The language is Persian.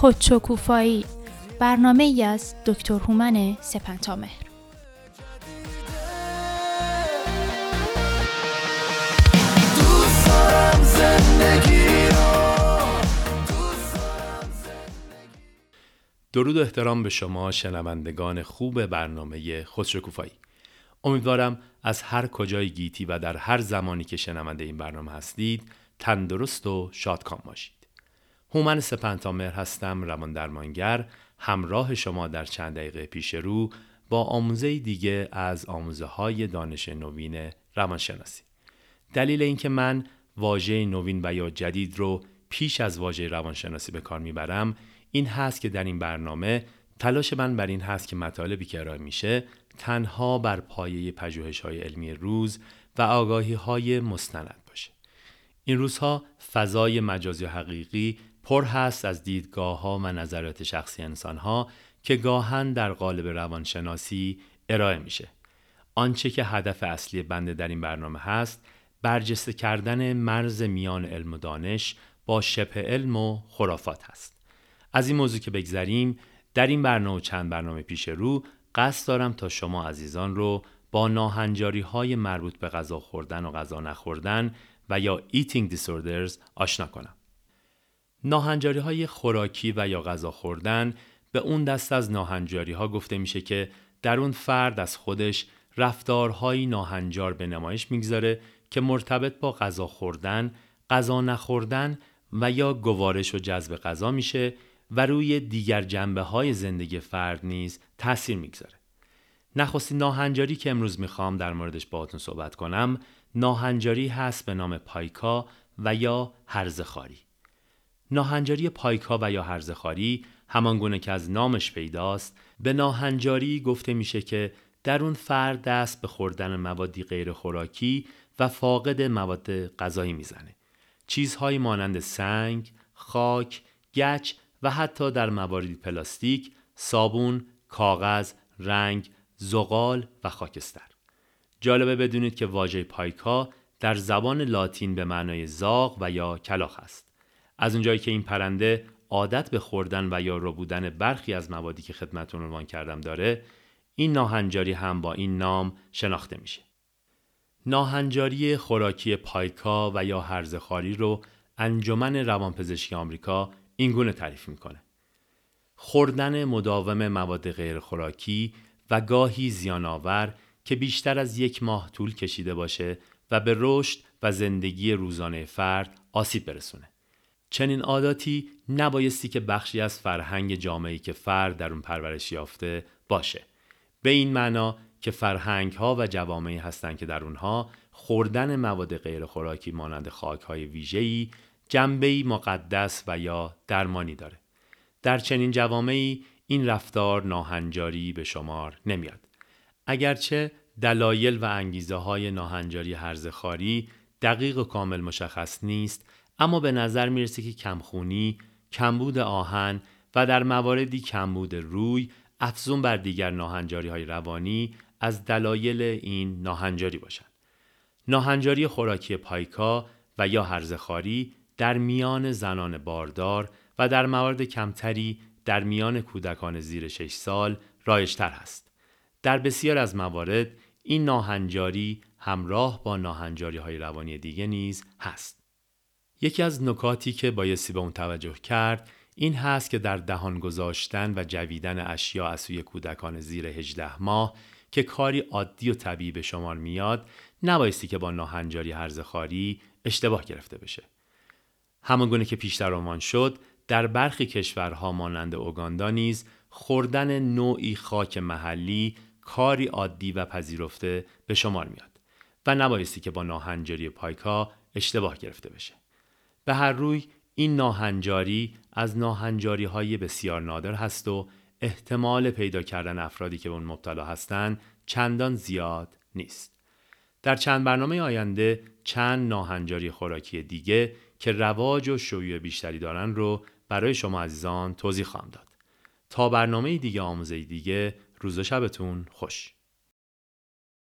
خودشکوفایی. برنامه ای از دکتر هومن سپنتامهر. درود و احترام به شما شنوندگان خوب برنامه خودشکوفایی. امیدوارم از هر کجای گیتی و در هر زمانی که شنونده این برنامه هستید تندرست و شادکام باشید. هومن سپنتامر هستم روان درمانگر. همراه شما در چند دقیقه پیش رو با آموزه دیگه از آموزه های دانش نوین روانشناسی. دلیل اینکه من واژه نوین و یا جدید رو پیش از واژه روانشناسی به کار می‌برم این هست که در این برنامه تلاش من بر این هست که مطالبی که ارائه میشه تنها بر پایه پژوهش های علمی روز و آگاهی های مستند باشه. این روزها فضای مجازی حقیقی پر هست از دیدگاه ها و نظرات شخصی انسان ها که گاهن در قالب روانشناسی ارائه میشه آنچه که هدف اصلی بنده در این برنامه هست برجسته کردن مرز میان علم و دانش با شبه علم و خرافات هست از این موضوع که بگذریم در این برنامه و چند برنامه پیش رو قصد دارم تا شما عزیزان رو با ناهنجاری های مربوط به غذا خوردن و غذا نخوردن و یا eating disorders آشنا کنم. ناهنجاری های خوراکی و یا غذا خوردن به اون دست از ناهنجاری ها گفته میشه که در اون فرد از خودش رفتارهایی ناهنجار به نمایش می‌گذاره که مرتبط با غذا خوردن، غذا نخوردن و یا گوارش و جذب غذا میشه و روی دیگر جنبه های زندگی فرد نیز تاثیر می‌گذاره. نخستین ناهنجاری که امروز می‌خوام در موردش باهاتون صحبت کنم ناهنجاری هست به نام پایکا و یا هرزخاری. ناهنجاری پایکا و یا هرزخاری همان گونه که از نامش پیداست به ناهنجاری گفته میشه که در اون فرد دست به خوردن موادی غیر خوراکی و فاقد مواد غذایی می‌زنه. چیزهایی مانند سنگ، خاک، گچ و حتی در مواردی پلاستیک، صابون، کاغذ، رنگ، زغال و خاکستر. جالبه بدونید که واژه پایکا در زبان لاتین به معنای زاغ و یا کلاخ است. از اونجایی که این پرنده عادت به خوردن و یا ربودن برخی از موادی که خدمتون عنوان کردم داره، این ناهنجاری هم با این نام شناخته میشه. ناهنجاری خوراکی پایکا و یا هرزخاری رو انجمن روانپزشکی آمریکا این گونه تعریف می‌کنه. خوردن مداوم مواد غیر خوراکی و گاهی زیانآور که بیشتر از یک ماه طول کشیده باشه و به رشد و زندگی روزانه فرد آسیب برسونه. چنین عاداتی نبایستی که بخشی از فرهنگ جامعه‌ای که فرد در اون پرورش یافته باشه. به این معنا که فرهنگ ها و جوامعی هستند که در اونها خوردن مواد غیر خوراکی مانند خاک های ویژه‌ای جنبه‌ای مقدس و یا درمانی داره. در چنین جوامعی این رفتار ناهنجاری به شمار نمیاد. اگرچه دلایل و انگیزه های ناهنجاری هرزخاری دقیق و کامل مشخص نیست اما به نظر می‌رسه که کمخونی، کمبود آهن و در مواردی کمبود روی افزون بر دیگر ناهنجاری های روانی از دلایل این ناهنجاری باشند. ناهنجاری خوراکی پایکا و یا هرزخاری در میان زنان باردار و در موارد کمتری در میان کودکان زیر 6 سال رایجتر هست. در بسیار از موارد این ناهنجاری همراه با ناهنجاری های روانی دیگه نیز هست. یکی از نکاتی که بایستی به اون توجه کرد این هست که در دهان گذاشتن و جویدن اشیا از سوی کودکان زیر 18 ماه که کاری عادی و طبیعی به شمار میاد نبایستی که با ناهنجاری هرزخاری اشتباه گرفته بشه همانگونه که پیشتر عنوان شد در برخی کشورها مانند اوگاندا نیز خوردن نوعی خاک محلی کاری عادی و پذیرفته به شمار میاد و نبایستی که با ناهنجاری پایکا اشتباه گرفته بشه. به هر روی این ناهنجاری از ناهنجاری های بسیار نادر هست و احتمال پیدا کردن افرادی که به اون مبتلا هستند چندان زیاد نیست. در چند برنامه آینده چند ناهنجاری خوراکی دیگه که رواج و شیوع بیشتری دارن رو برای شما عزیزان توضیح خواهم داد. تا برنامه دیگه آموزه دیگه روز شبتون خوش